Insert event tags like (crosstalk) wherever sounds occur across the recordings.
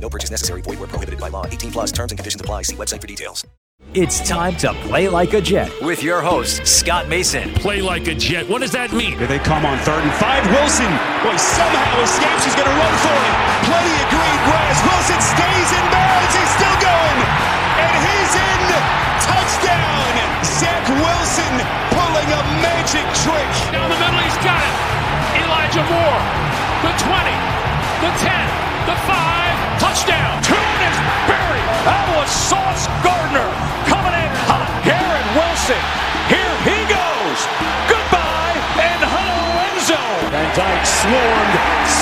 No purchase necessary. Void where prohibited by law. 18 plus terms and conditions apply. See website for details. It's time to play like a Jet with your host, Scott Mason. Play like a Jet. What does that mean? Here they come on third and five. Wilson, boy, somehow escapes. He's going to run for it. Plenty of green grass. Wilson stays in bounds. He's still going. And he's in. Touchdown. Zach Wilson pulling a magic trick. Down the middle, he's got it. Elijah Moore, the 20, the 10, the 5, touchdown. Tune is buried. That was Sauce Gardner coming in hot. Garrett Wilson, here he goes. Goodbye and hello, Enzo. Van Dyke swarmed,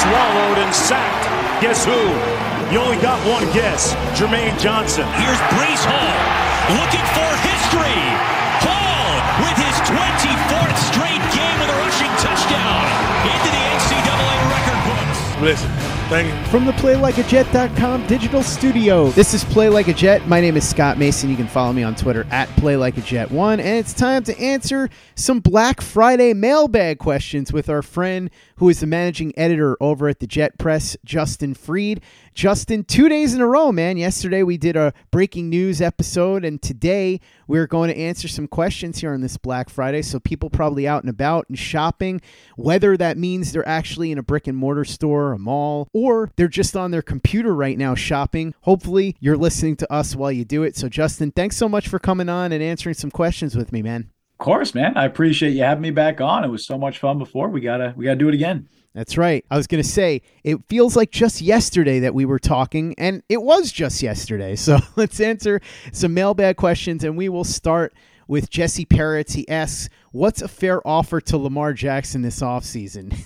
swallowed, and sacked. Guess who? You only got one guess. Jermaine Johnson. Here's Breece Hall looking for history. Hall with his 24th straight game with a rushing touchdown into the NCAA record books. Listen, you. From the PlayLikeAJet.com digital studio, this is Play Like a Jet. My name is Scott Mason. You can follow me on Twitter at PlayLikeAJet1. And it's time to answer some Black Friday mailbag questions with our friend who is the managing editor over at the Jet Press, Justin Fried. Justin, two days in a row, man. Yesterday we did a breaking news episode, and today we're going to answer some questions here on this Black Friday. So people probably out and about and shopping, whether that means they're actually in a brick and mortar store, a mall, or they're just on their computer right now shopping. Hopefully you're listening to us while you do it. So Justin, thanks so much for coming on and answering some questions with me, man. Course, man. I appreciate you having me back on. It was so much fun before. We gotta we gotta do it again. That's right. I was going to say, it feels like just yesterday that we were talking, and it was just yesterday. (laughs) So let's answer some mailbag questions, and we will start with Jesse Parrots. He asks, What's a fair offer to Lamar Jackson this offseason?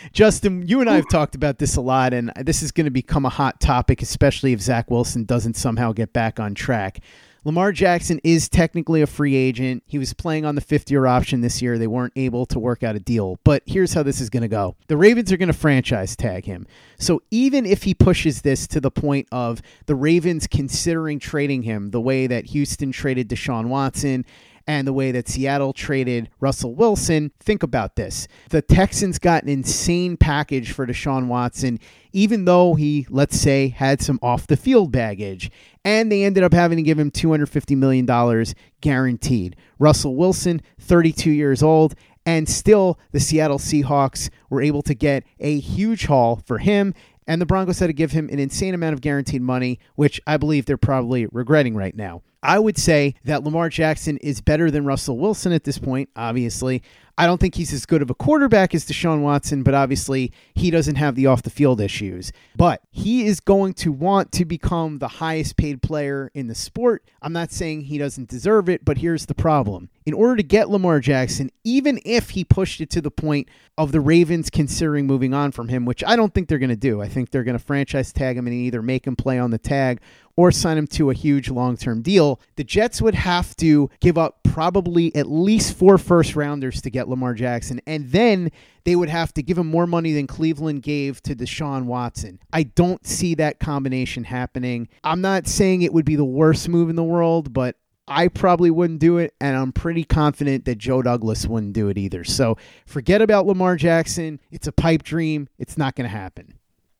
(laughs) Justin, you and I have talked about this a lot, and this is going to become a hot topic, especially if Zach Wilson doesn't somehow get back on track. Lamar Jackson is technically a free agent. He was playing on the fifth year option this year. They weren't able to work out a deal. But here's how this is going to go the Ravens are going to franchise tag him. So even if he pushes this to the point of the Ravens considering trading him the way that Houston traded Deshaun Watson, and the way that Seattle traded Russell Wilson, think about this. The Texans got an insane package for Deshaun Watson, even though he, let's say, had some off the field baggage. And they ended up having to give him $250 million guaranteed. Russell Wilson, 32 years old, and still the Seattle Seahawks were able to get a huge haul for him. And the Broncos had to give him an insane amount of guaranteed money, which I believe they're probably regretting right now. I would say that Lamar Jackson is better than Russell Wilson at this point, obviously. I don't think he's as good of a quarterback as Deshaun Watson, but obviously he doesn't have the off the field issues. But he is going to want to become the highest paid player in the sport. I'm not saying he doesn't deserve it, but here's the problem. In order to get Lamar Jackson, even if he pushed it to the point of the Ravens considering moving on from him, which I don't think they're going to do, I think they're going to franchise tag him and either make him play on the tag or sign him to a huge long term deal, the Jets would have to give up probably at least four first rounders to get Lamar Jackson. And then they would have to give him more money than Cleveland gave to Deshaun Watson. I don't see that combination happening. I'm not saying it would be the worst move in the world, but I probably wouldn't do it, and I'm pretty confident that Joe Douglas wouldn't do it either. So forget about Lamar Jackson. It's a pipe dream. It's not going to happen.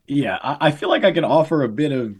Yeah, I, I feel like I can offer a bit of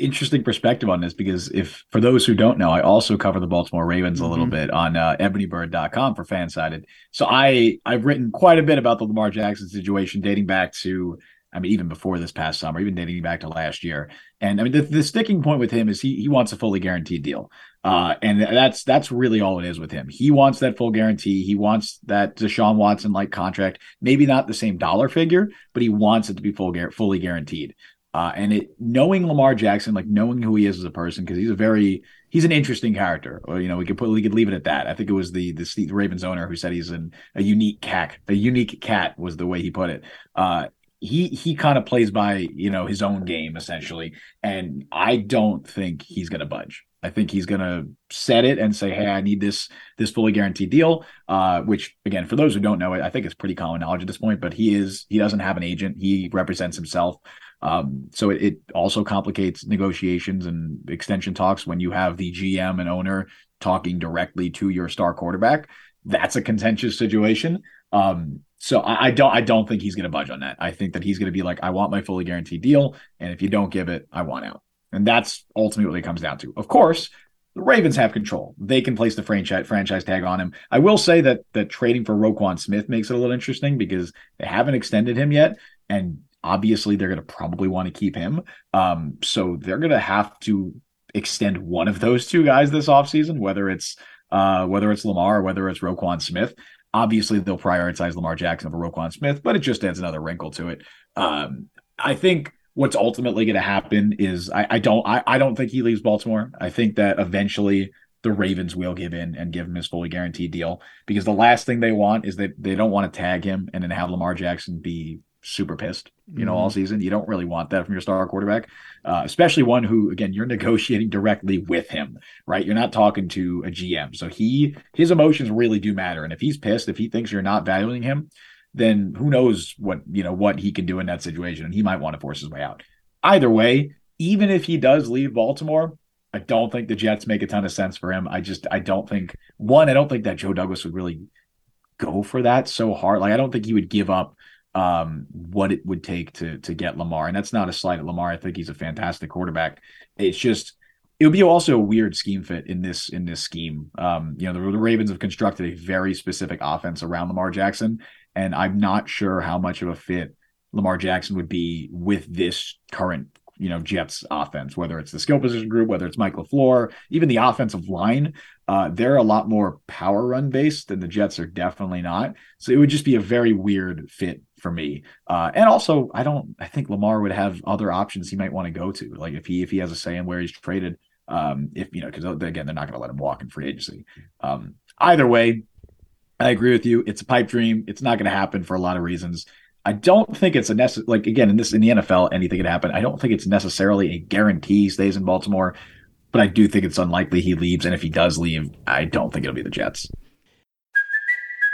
interesting perspective on this because if for those who don't know, I also cover the Baltimore Ravens a little Mhm. bit on uh, ebonybird.com for fansided. So I I've written quite a bit about the Lamar Jackson situation dating back to I mean even before this past summer, even dating back to last year. And I mean the, the sticking point with him is he he wants a fully guaranteed deal. Uh, and that's that's really all it is with him. He wants that full guarantee. He wants that Deshaun Watson like contract. Maybe not the same dollar figure, but he wants it to be full fully guaranteed. Uh, and it knowing Lamar Jackson, like knowing who he is as a person, because he's a very he's an interesting character. Or you know, we could put we could leave it at that. I think it was the the, Ravens owner who said he's an, a unique cat. A unique cat was the way he put it. Uh, he he kind of plays by you know his own game essentially, and I don't think he's to budge. I think he's to set it and say, "Hey, I need this this fully guaranteed deal." Uh, which again, for those who don't know it, I think it's pretty common knowledge at this point. But he is he doesn't have an agent; he represents himself. Um, so it, it also complicates negotiations and extension talks when you have the GM and owner talking directly to your star quarterback. That's a contentious situation. Um, so I, I don't I don't think he's going to budge on that. I think that he's going to be like, I want my fully guaranteed deal, and if you don't give it, I want out. And that's ultimately what it comes down to. Of course, the Ravens have control. They can place the franchise franchise tag on him. I will say that that trading for Roquan Smith makes it a little interesting because they haven't extended him yet, and obviously they're going to probably want to keep him. Um, so they're going to have to extend one of those two guys this offseason, whether it's uh, whether it's Lamar or whether it's Roquan Smith. Obviously, they'll prioritize Lamar Jackson over Roquan Smith, but it just adds another wrinkle to it. Um, I think what's ultimately going to happen is I, I don't I, I don't think he leaves Baltimore. I think that eventually the Ravens will give in and give him his fully guaranteed deal because the last thing they want is that they don't want to tag him and then have Lamar Jackson be super pissed, you know, all season. You don't really want that from your star quarterback, uh, especially one who, again, you're (laughs) negotiating directly with him, right? You're not talking to a GM. So he, his emotions really do matter. And if he's pissed, if he thinks you're not valuing him, then who knows what, you know, what he can do in that situation. And he might want to force his way out. Either way, even if he does leave Baltimore, I don't think the Jets make a ton of sense for him. I just, I don't think, one, I don't think that Joe Douglas would really go for that so hard. Like, I don't think he would give up um what it would take to to get Lamar. And that's not a slight at Lamar. I think he's a fantastic quarterback. It's just it would be also a weird scheme fit in this in this scheme. Um, you know, the, the Ravens have constructed a very specific offense around Lamar Jackson, and I'm not sure how much of a fit Lamar Jackson would be with this current you know Jets offense, whether it's the skill position group, whether it's Mike LaFleur, even the offensive line. Uh, they're a lot more power run based, and the Jets are definitely not. So it would just be a very weird fit for me. Uh, and also, I don't. I think Lamar would have other options he might want to go to, like if he if he has a say in where he's traded. Um, if you know, because again, they're not going to let him walk in free agency. Um, either way, I agree with you. It's a pipe dream. It's not going to happen for a lot of reasons. I don't think it's a necessary. Like again, in this in the NFL, anything can happen. I don't think it's necessarily a guarantee he stays in Baltimore, but I do think it's unlikely he leaves. And if he does leave, I don't think it'll be the Jets.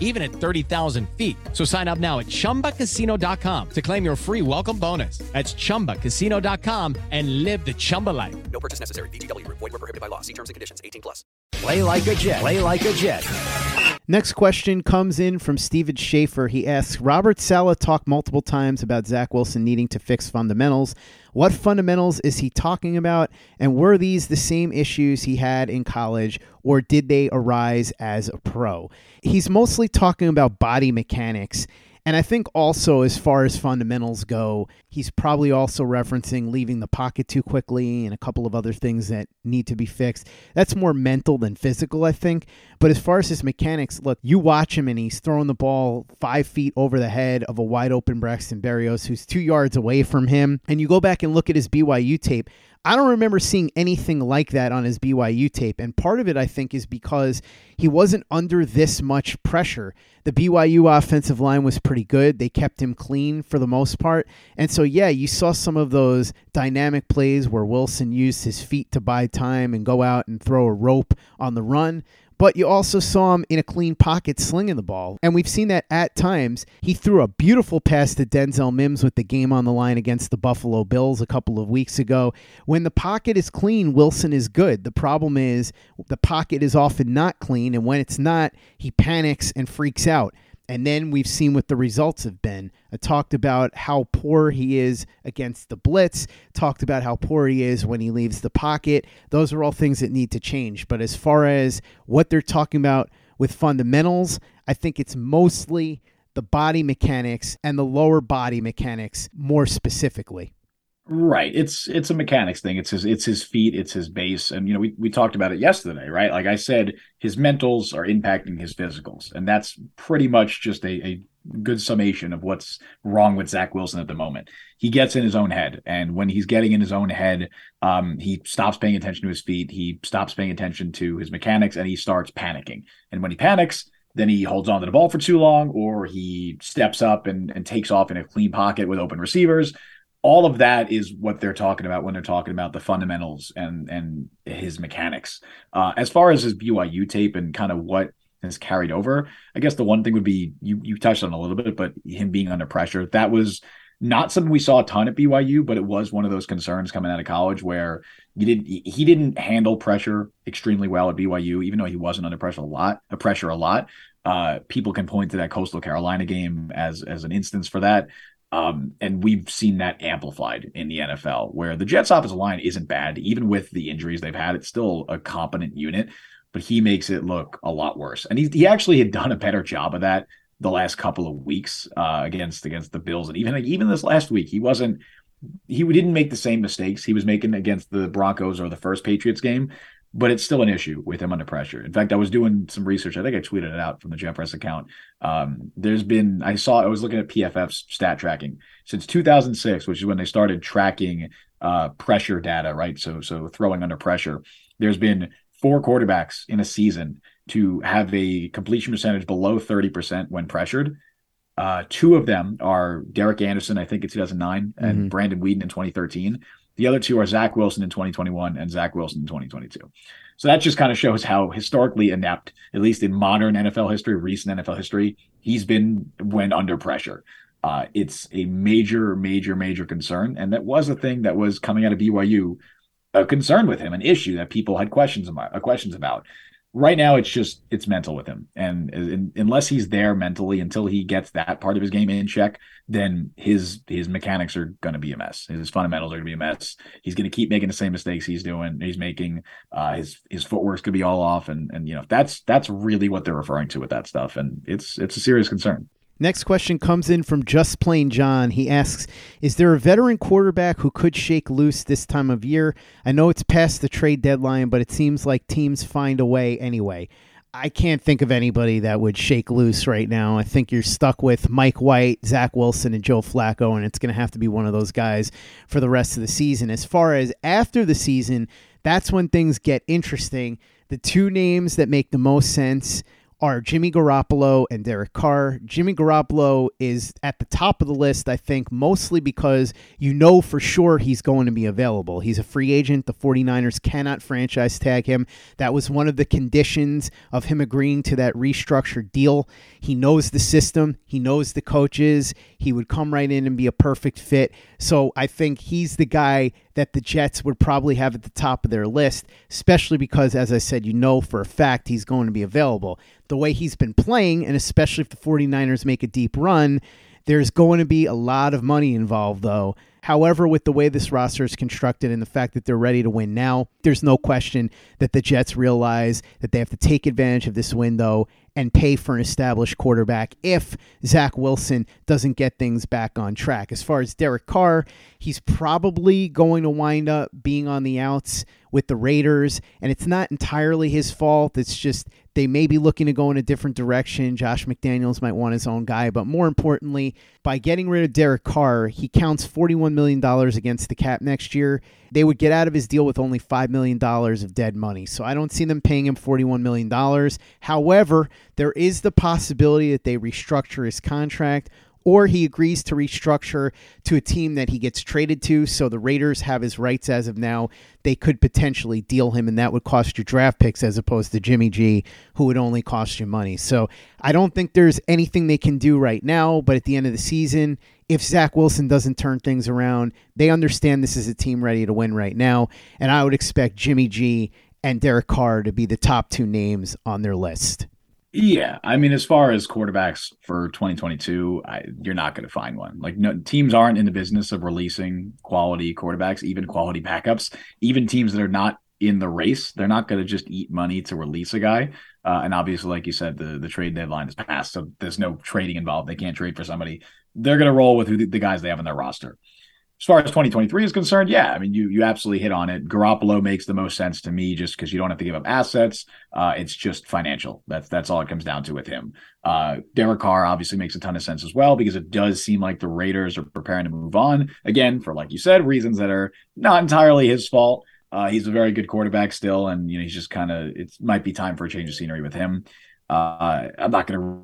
even at 30,000 feet. So sign up now at chumbacasino.com to claim your free welcome bonus. That's chumbacasino.com and live the Chumba life. No purchase necessary. VGW, void, were prohibited by law. See terms and conditions 18 plus. Play like a Jet. Play like a Jet. Next question comes in from Steven Schaefer. He asks Robert Saleh talked multiple times about Zach Wilson needing to fix fundamentals. What fundamentals is he talking about? And were these the same issues he had in college, or did they arise as a pro? He's mostly talking about body mechanics. And I think also, as far as fundamentals go, he's probably also referencing leaving the pocket too quickly and a couple of other things that need to be fixed. That's more mental than physical, I think. But as far as his mechanics, look, you watch him and he's throwing the ball five feet over the head of a wide open Braxton Berrios who's two yards away from him. And you go back and look at his BYU tape. I don't remember seeing anything like that on his BYU tape. And part of it, I think, is because he wasn't under this much pressure. The BYU offensive line was pretty good. They kept him clean for the most part. And so, yeah, you saw some of those dynamic plays where Wilson used his feet to buy time and go out and throw a rope on the run but you also saw him in a clean pocket slinging the ball. And we've seen that at times. He threw a beautiful pass to Denzel Mims with the game on the line against the Buffalo Bills a couple of weeks ago. When the pocket is clean, Wilson is good. The problem is the pocket is often not clean, and when it's not, he panics and freaks out. And then we've seen what the results have been. I talked about how poor he is against the blitz, talked about how poor he is when he leaves the pocket. Those are all things that need to change. But as far as what they're talking about with fundamentals, I think it's mostly the body mechanics and the lower body mechanics more specifically. Right. It's it's a mechanics thing. It's his it's his feet, it's his base. And you know, we, we talked about it yesterday, right? Like I said, his mentals are impacting his physicals. And that's pretty much just a, a good summation of what's wrong with Zach Wilson at the moment. He gets in his own head. And when he's getting in his own head, um, he stops paying attention to his feet, he stops paying attention to his mechanics, and he starts panicking. And when he panics, then he holds on to the ball for too long, or he steps up and, and takes off in a clean pocket with open receivers all of that is what they're talking about when they're talking about the fundamentals and and his mechanics. Uh, as far as his BYU tape and kind of what has carried over, I guess the one thing would be you you touched on a little bit, but him being under pressure. That was not something we saw a ton at BYU, but it was one of those concerns coming out of college where he didn't he didn't handle pressure extremely well at BYU, even though he wasn't under pressure a lot, a pressure a lot. Uh, people can point to that Coastal Carolina game as as an instance for that. Um, and we've seen that amplified in the NFL, where the Jets' offensive line isn't bad, even with the injuries they've had. It's still a competent unit, but he makes it look a lot worse. And he he actually had done a better job of that the last couple of weeks uh, against against the Bills, and even even this last week, he wasn't he didn't make the same mistakes he was making against the Broncos or the first Patriots game but it's still an issue with him under pressure. In fact, I was doing some research. I think I tweeted it out from the Jet Press account. Um, there's been, I saw, I was looking at PFF's stat tracking since 2006, which is when they started tracking uh, pressure data, right? So, so throwing under pressure. There's been four quarterbacks in a season to have a completion percentage below 30% when pressured. Uh, two of them are Derek Anderson, I think in 2009, mm-hmm. and Brandon Weeden in 2013. The other two are Zach Wilson in 2021 and Zach Wilson in 2022. So that just kind of shows how historically inept, at least in modern NFL history, recent NFL history, he's been when under pressure. Uh, it's a major, major, major concern. And that was a thing that was coming out of BYU, a concern with him, an issue that people had questions about, questions about. Right now it's just it's mental with him. And, unless he's there mentally until he gets that part of his game in check then his his mechanics are going to be a mess. His fundamentals are going to be a mess. He's going to keep making the same mistakes he's doing he's making. Uh his his footwork's going to be all off. And and you know that's that's really what they're referring to with that stuff. And it's it's a serious concern Next question comes in from Just Plain John. He asks Is there a veteran quarterback who could shake loose this time of year? I know it's past the trade deadline, but it seems like teams find a way anyway. I can't think of anybody that would shake loose right now. I think you're stuck with Mike White, Zach Wilson, and Joe Flacco, and it's going to have to be one of those guys for the rest of the season. As far as after the season, that's when things get interesting. The two names that make the most sense are Jimmy Garoppolo and Derek Carr. Jimmy Garoppolo is at the top of the list, I think, mostly because you know for sure he's going to be available. He's a free agent. The 49ers cannot franchise tag him. That was one of the conditions of him agreeing to that restructured deal. He knows the system, he knows the coaches. He would come right in and be a perfect fit. So I think he's the guy that the Jets would probably have at the top of their list, especially because, as I said, you know for a fact he's going to be available. The way he's been playing, and especially if the 49ers make a deep run, there's going to be a lot of money involved, though. However, with the way this roster is constructed and the fact that they're ready to win now, there's no question that the Jets realize that they have to take advantage of this window and pay for an established quarterback if Zach Wilson doesn't get things back on track. As far as Derek Carr, he's probably going to wind up being on the outs with the Raiders, and it's not entirely his fault. It's just they may be looking to go in a different direction. Josh McDaniels might want his own guy, but more importantly, by getting rid of Derek Carr, he counts $41 million against the cap next year. They would get out of his deal with only $5 million of dead money. So I don't see them paying him $41 million. However, there is the possibility that they restructure his contract or he agrees to restructure to a team that he gets traded to. So the Raiders have his rights as of now. They could potentially deal him, and that would cost you draft picks as opposed to Jimmy G, who would only cost you money. So I don't think there's anything they can do right now, but at the end of the season, if Zach Wilson doesn't turn things around, they understand this is a team ready to win right now. And I would expect Jimmy G and Derek Carr to be the top two names on their list. Yeah, I mean, as far as quarterbacks for 2022, I, you're not going to find one. Like, no, teams aren't in the business of releasing quality quarterbacks, even quality backups. Even teams that are not in the race, they're not going to just eat money to release a guy. Uh, and obviously, like you said, the the trade deadline is passed, so there's no trading involved. They can't trade for somebody. They're going to roll with the, the guys they have in their roster as far as 2023 is concerned, yeah, I mean, you you absolutely hit on it. Garoppolo makes the most sense to me just because you don't have to give up assets. Uh, it's just financial. That's that's all it comes down to with him. Uh, Derek Carr obviously makes a ton of sense as well because it does seem like the Raiders are preparing to move on again for, like you said, reasons that are not entirely his fault. Uh, he's a very good quarterback still, and you know he's just kind of it might be time for a change of scenery with him. Uh, I'm not going to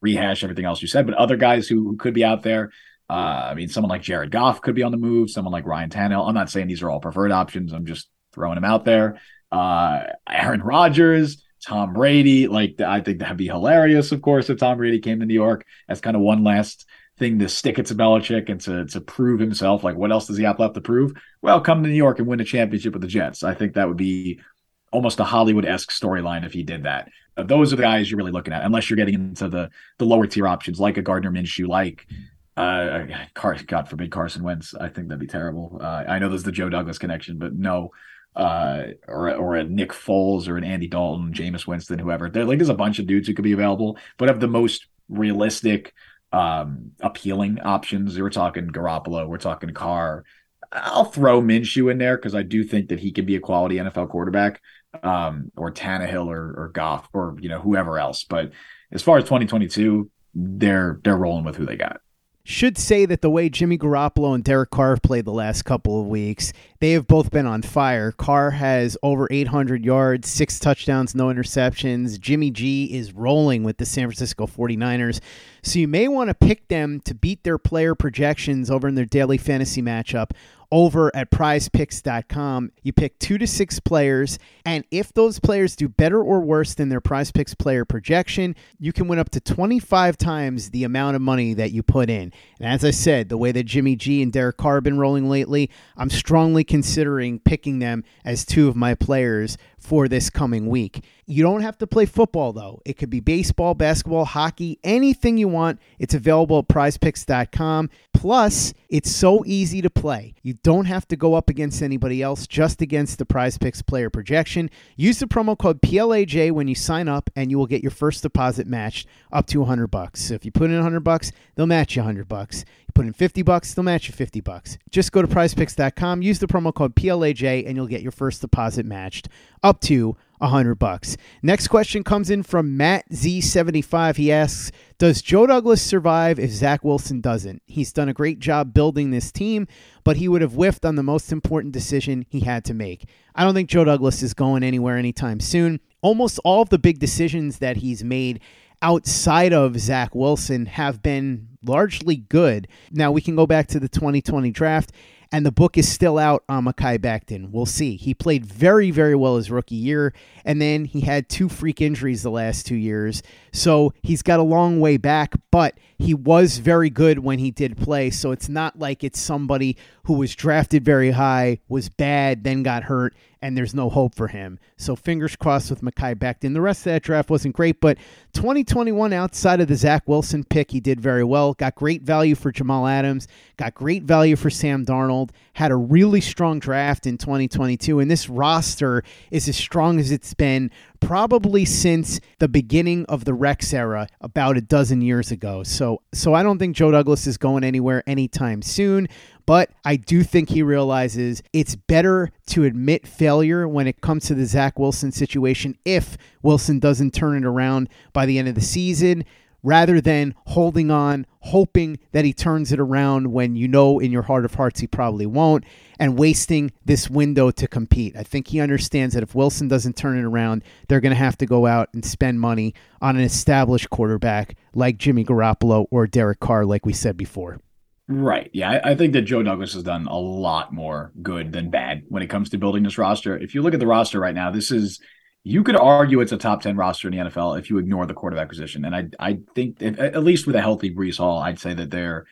rehash everything else you said, but other guys who, who could be out there. Uh, I mean, someone like Jared Goff could be on the move. Someone like Ryan Tannehill. I'm not saying these are all preferred options. I'm just throwing them out there. Uh, Aaron Rodgers, Tom Brady. Like, I think that'd be hilarious, of course, if Tom Brady came to New York as kind of one last thing to stick it to Belichick and to to prove himself. Like, what else does he have left to prove? Well, come to New York and win a championship with the Jets. I think that would be almost a Hollywood esque storyline if he did that. Those are the guys you're really looking at, unless you're getting into the the lower tier options like a Gardner Minshew, like uh, Car- God forbid Carson Wentz. I think that'd be terrible. Uh, I know there's the Joe Douglas connection, but no. Uh, or or a Nick Foles or an Andy Dalton, Jameis Winston, whoever. There like there's a bunch of dudes who could be available, but of the most realistic, um, appealing options, we're talking Garoppolo, we're talking Carr. I'll throw Minshew in there because I do think that he can be a quality NFL quarterback, um, or Tannehill or or Goff or you know whoever else. But as far as 2022, they're they're rolling with who they got should say that the way Jimmy Garoppolo and Derek Carr have played the last couple of weeks, they have both been on fire. Carr has over 800 yards, six touchdowns, no interceptions. Jimmy G is rolling with the San Francisco 49ers. So you may want to pick them to beat their player projections over in their daily fantasy matchup over at prizepicks.com. You pick two to six players, and if those players do better or worse than their prize picks player projection, you can win up to 25 times the amount of money that you put in. And as I said, the way that Jimmy G and Derek Carr have been rolling lately, I'm strongly considering picking them as two of my players for this coming week. You don't have to play football, though. It could be baseball, basketball, hockey, anything you want. It's available at prizepicks.com. Plus, it's so easy to play. You don't have to go up against anybody else, just against the prizepicks player projection. Use the promo code PLAJ when you sign up, and you will get your first deposit matched up to 100 bucks. So if you put in 100 bucks, they'll match you 100 bucks. You put in 50 bucks, they'll match you 50 bucks. Just go to prizepicks.com, use the promo code PLAJ, and you'll get your first deposit matched up to a hundred bucks. Next question comes in from Matt Z75. He asks, Does Joe Douglas survive if Zach Wilson doesn't? He's done a great job building this team, but he would have whiffed on the most important decision he had to make. I don't think Joe Douglas is going anywhere anytime soon. Almost all of the big decisions that he's made outside of Zach Wilson have been largely good. Now we can go back to the 2020 draft and the book is still out on Mekhi Becton. We'll see. He played very, very well his rookie year, and then he had two freak injuries the last two years. So he's got a long way back, but he was very good when he did play. So it's not like it's somebody who was drafted very high, was bad, then got hurt, and there's no hope for him. So fingers crossed with Mekhi Becton. The rest of that draft wasn't great, but 2021 outside of the Zach Wilson pick, he did very well. Got great value for Jamal Adams, got great value for Sam Darnold, had a really strong draft in 2022, and this roster is as strong as it's been probably since the beginning of the Rex era about a dozen years ago. So so I don't think Joe Douglas is going anywhere anytime soon. But I do think he realizes it's better to admit failure when it comes to the Zach Wilson situation if Wilson doesn't turn it around by the end of the season rather than holding on, hoping that he turns it around when you know in your heart of hearts he probably won't, and wasting this window to compete. I think he understands that if Wilson doesn't turn it around, they're going to have to go out and spend money on an established quarterback like Jimmy Garoppolo or Derek Carr, like we said before. Right. Yeah. I, I, think that Joe Douglas has done a lot more good than bad when it comes to building this roster. If you look at the roster right now, this is, you could argue it's a top 10 roster in the NFL if you ignore the quarterback position. And I, I think, if, at least with a healthy Breece Hall, I'd say that they're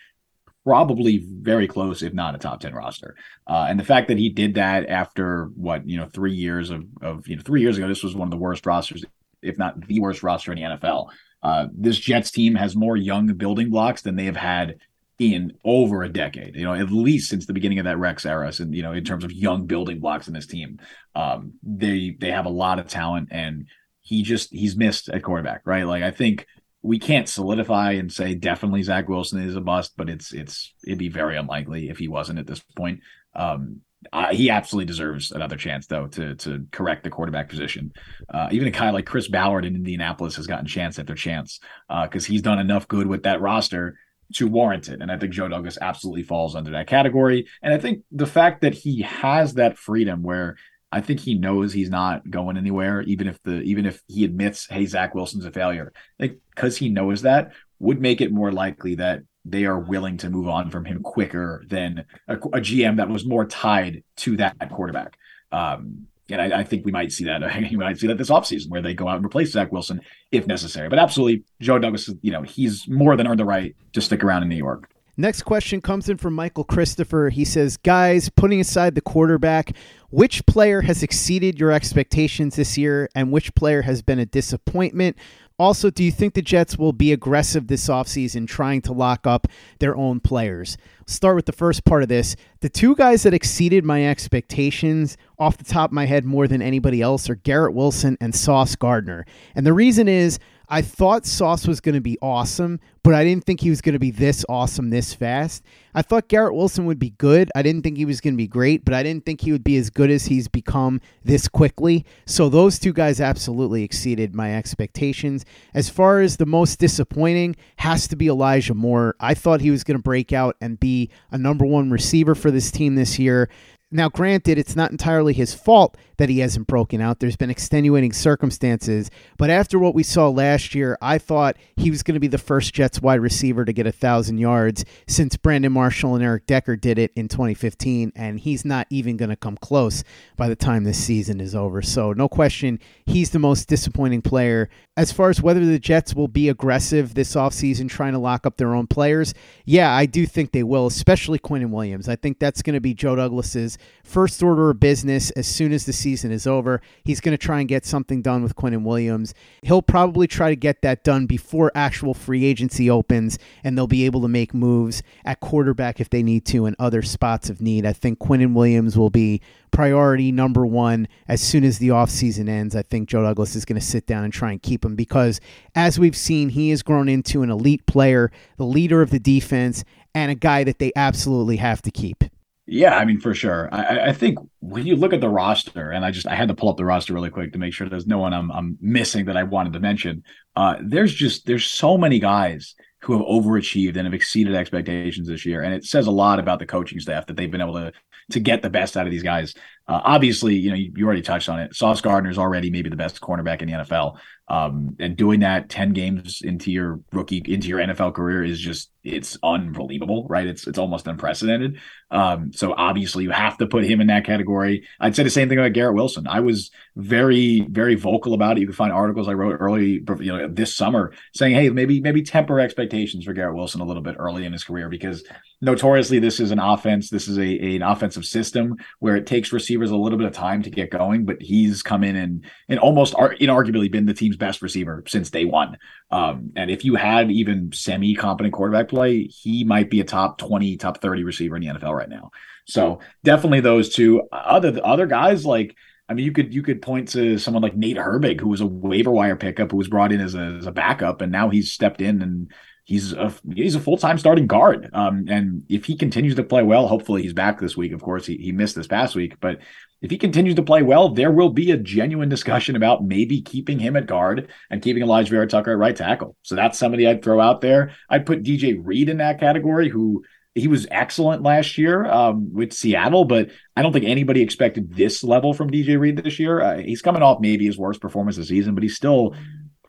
probably very close, if not a top 10 roster. Uh, and the fact that he did that after what, you know, three years of, of, you know, three years ago, this was one of the worst rosters, if not the worst roster in the NFL. Uh, this Jets team has more young building blocks than they have had in over a decade, you know, at least since the beginning of that Rex era. And, you know, in terms of young building blocks in this team, um, they, they have a lot of talent and he just, he's missed at quarterback, right? Like, I think we can't solidify and say definitely Zach Wilson is a bust, but it's, it's, it'd be very unlikely if he wasn't at this point. Um, uh, he absolutely deserves another chance, though, to to correct the quarterback position. Uh, even a guy like Chris Ballard in Indianapolis has gotten chance after chance because uh, he's done enough good with that roster to warrant it. And I think Joe Douglas absolutely falls under that category. And I think the fact that he has that freedom where I think he knows he's not going anywhere, even if the even if he admits, hey, Zach Wilson's a failure. Like because he knows that would make it more likely that they are willing to move on from him quicker than a, a GM that was more tied to that quarterback. Um, and I, I, think we might see that. (laughs) You might see that this offseason where they go out and replace Zach Wilson if necessary. But absolutely, Joe Douglas, you know, he's more than earned the right to stick around in New York. Next question comes in from Michael Christopher. He says, Guys, putting aside the quarterback, which player has exceeded your expectations this year and which player has been a disappointment? Also, do you think the Jets will be aggressive this offseason trying to lock up their own players? Start with the first part of this. The two guys that exceeded my expectations off the top of my head more than anybody else are Garrett Wilson and Sauce Gardner. And the reason is I thought Sauce was going to be awesome, but I didn't think he was going to be this awesome this fast. I thought Garrett Wilson would be good. I didn't think he was going to be great, but I didn't think he would be as good as he's become this quickly. So those two guys absolutely exceeded my expectations. As far as the most disappointing, has to be Elijah Moore. I thought he was going to break out and be a number one receiver for this team this year. Now, granted, it's not entirely his fault that he hasn't broken out. There's been extenuating circumstances. But after what we saw last year, I thought he was going to be the first Jets wide receiver to get a 1,000 yards since Brandon Marshall and Eric Decker did it in 2015. And he's not even going to come close by the time this season is over. So, no question, he's the most disappointing player. As far as whether the Jets will be aggressive this offseason trying to lock up their own players, yeah, I do think they will, especially Quinnen Williams. I think that's going to be Joe Douglas's first order of business as soon as the season is over. He's going to try and get something done with Quinnen Williams. He'll probably try to get that done before actual free agency opens, and they'll be able to make moves at quarterback if they need to and other spots of need. I think Quinnen Williams will be priority number one as soon as the offseason ends. I think Joe Douglas is going to sit down and try and keep him because, as we've seen, he has grown into an elite player, the leader of the defense, and a guy that they absolutely have to keep. Yeah, I mean for sure. I, I think when you look at the roster, and I just I had to pull up the roster really quick to make sure there's no one I'm I'm missing that I wanted to mention. Uh, there's just there's so many guys who have overachieved and have exceeded expectations this year, and it says a lot about the coaching staff that they've been able to to get the best out of these guys. Uh, obviously, you know, you, you, already touched on it. Sauce Gardner is already maybe the best cornerback in the NFL. Um, and doing that 10 games into your rookie, into your NFL career is just, it's unbelievable, right? It's, it's almost unprecedented. Um, so obviously you have to put him in that category. I'd say the same thing about Garrett Wilson. I was very, very vocal about it. You can find articles I wrote early, you know, this summer saying, Hey, maybe, maybe temper expectations for Garrett Wilson a little bit early in his career because notoriously this is an offense. This is a, a, an offensive system where it takes receivers a little bit of time to get going, but he's come in and and almost ar- inarguably been the team's best receiver since day one. Um, and if you had even semi competent quarterback play, he might be a top twenty, top thirty receiver in the NFL right now. So definitely those two. Other other guys like. I mean, you could you could point to someone like Nate Herbig, who was a waiver wire pickup, who was brought in as a, as a backup, and now he's stepped in and he's a he's a full time starting guard. Um, and if he continues to play well, hopefully he's back this week. Of course, he, he missed this past week, but if he continues to play well, there will be a genuine discussion about maybe keeping him at guard and keeping Alijah Vera Tucker at right tackle. So that's somebody I'd throw out there. I'd put DJ Reed in that category, who he was excellent last year um, with Seattle, but I don't think anybody expected this level from DJ Reed this year. Uh, he's coming off maybe his worst performance this season, but he's still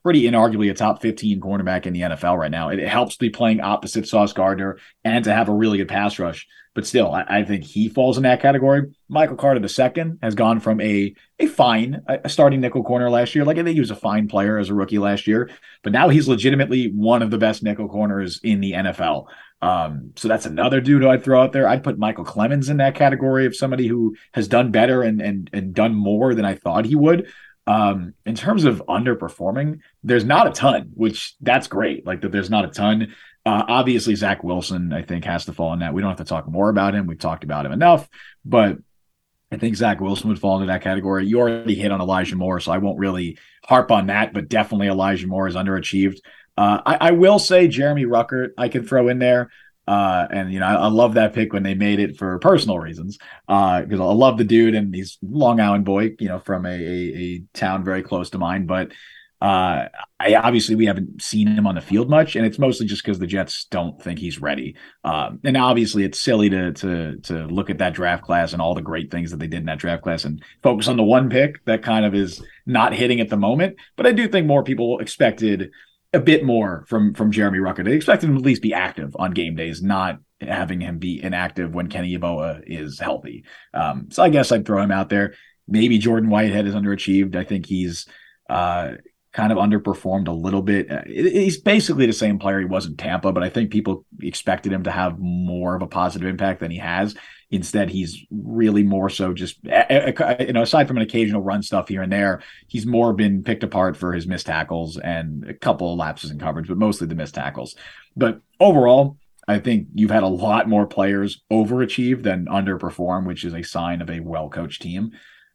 pretty inarguably a top 15 cornerback in the NFL right now. It, it, helps to be playing opposite Sauce Gardner and to have a really good pass rush. But still, I, I think he falls in that category. Michael Carter II has gone from a a fine a starting nickel corner last year. Like I think he was a fine player as a rookie last year, but now he's legitimately one of the best nickel corners in the NFL. Um, so that's another dude I'd throw out there. I'd put Micheal Clemons in that category of somebody who has done better and and and done more than I thought he would. Um, in terms of underperforming, there's not a ton, which that's great. Like that, there's not a ton. Uh, obviously, Zach Wilson, I think, has to fall in that. We don't have to talk more about him. We've talked about him enough, but I think Zach Wilson would fall into that category. You already hit on Elijah Moore, so I won't really harp on that, but definitely Elijah Moore is underachieved. Uh, I, I, will say Jeremy Ruckert, I can throw in there. Uh, and you know, I, I, love that pick when they made it for personal reasons. Because uh, I love the dude, and he's Long Island boy, you know, from a, a, a town very close to mine. But uh, I obviously we haven't seen him on the field much, and it's mostly just because the Jets don't think he's ready. Um, and obviously, it's silly to to to look at that draft class and all the great things that they did in that draft class and focus on the one pick that kind of is not hitting at the moment. But I do think more people expected a bit more from from Jeremy Ruckert. They expect him to at least be active on game days, not having him be inactive when Kenny Yeboah is healthy. Um, so I guess I'd throw him out there. Maybe Jordan Whitehead is underachieved. I think he's uh, kind of underperformed a little bit. Uh, he's basically the same player he was in Tampa, but I think people expected him to have more of a positive impact than he has. Instead, he's really more so just, you know, aside from an occasional run stuff here and there, he's more been picked apart for his missed tackles and a couple of lapses in coverage, but mostly the missed tackles. But overall, I think you've had a lot more players overachieve than underperform, which is a sign of a well coached team.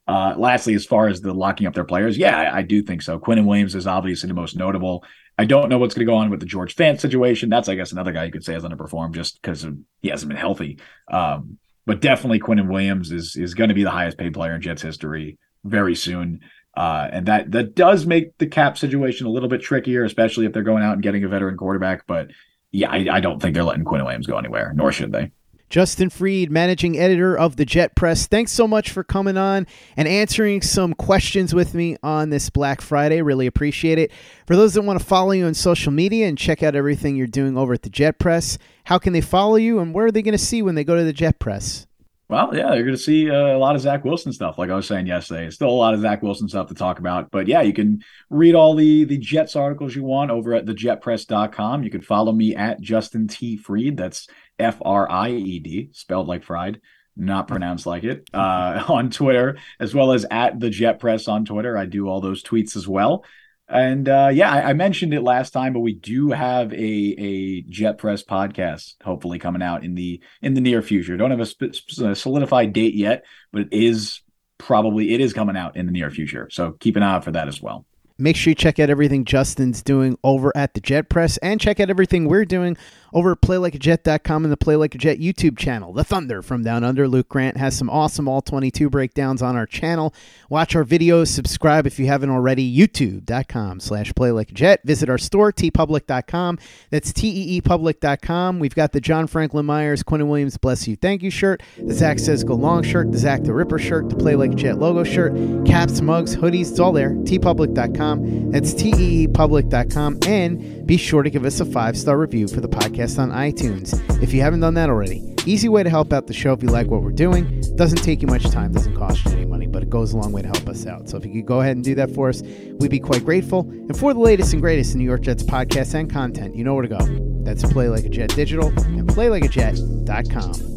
Uh, lastly, as far as the locking up their players, yeah, I, I do think so. Quinnen Williams is obviously the most notable. I don't know what's going to go on with the George Fant situation. That's, I guess, another guy you could say has underperformed just because he hasn't been healthy. Um, but definitely Quinnen Williams is is going to be the highest paid player in Jets history very soon. Uh, and that that does make the cap situation a little bit trickier, especially if they're going out and getting a veteran quarterback. But yeah, I, I don't think they're letting Quinnen Williams go anywhere, nor should they. Justin Fried, managing editor of the Jet Press. Thanks so much for coming on and answering some questions with me on this Black Friday. Really appreciate it. For those that want to follow you on social media and check out everything you're doing over at the Jet Press, how can they follow you and where are they going to see when they go to the Jet Press? Well, yeah, you're going to see uh, a lot of Zach Wilson stuff, like I was saying yesterday. Still a lot of Zach Wilson stuff to talk about. But yeah, you can read all the the Jets articles you want over at thejetpress.com. You can follow me at Justin T. Fried. That's F R I E D, spelled like fried. not pronounced like it, uh, (laughs) on Twitter, as well as at the Jet Press on Twitter. I do all those tweets as well. And uh, yeah, I, I, mentioned it last time, but we do have a a Jet Press podcast hopefully coming out in the in the near future. Don't have a, sp- a solidified date yet, but it is probably it is coming out in the near future. So keep an eye out for that as well. Make sure you check out everything Justin's doing over at the Jet Press and check out everything we're doing over at playlikeajet.com and the Play Like a Jet YouTube channel. The Thunder from Down Under. Luke Grant has some awesome All 22 breakdowns on our channel. Watch our videos. Subscribe if you haven't already. YouTube.com slash Play Like a Jet. Visit our store, teepublic.com. That's T-E-E-public.com. We've got the John Franklin Myers, Quinnen Williams, Bless You, Thank You shirt, the Zach Says Go Long shirt, the Zach the Ripper shirt, the Play Like a Jet logo shirt, caps, mugs, hoodies. It's all there. teepublic.com. That's T-E-E-public.com. And be sure to give us a five-star review for the podcast podcast on iTunes if you haven't done that already. Easy way to help out the show if you like what we're doing. Doesn't take you much time, doesn't cost you any money, but it goes a long way to help us out. So if you could go ahead and do that for us, we'd be quite grateful. And for the latest and greatest in New York Jets podcasts and content, you know where to go. That's Play Like a Jet Digital and PlayLikeAJet.com.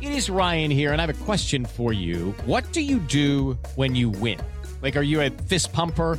It is Ryan here, and I have a question for you. What do you do when you win? Like, are you a fist pumper?